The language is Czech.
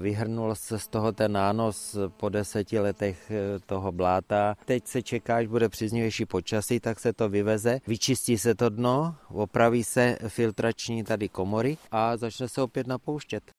Vyhrnul se z toho ten nános po deseti letech eh, toho bláta. Teď se čeká, až bude příznivější počasí, tak se to vyveze, vyčistí se to dno, opraví se filtrační tady komory a začne se opět napouštět.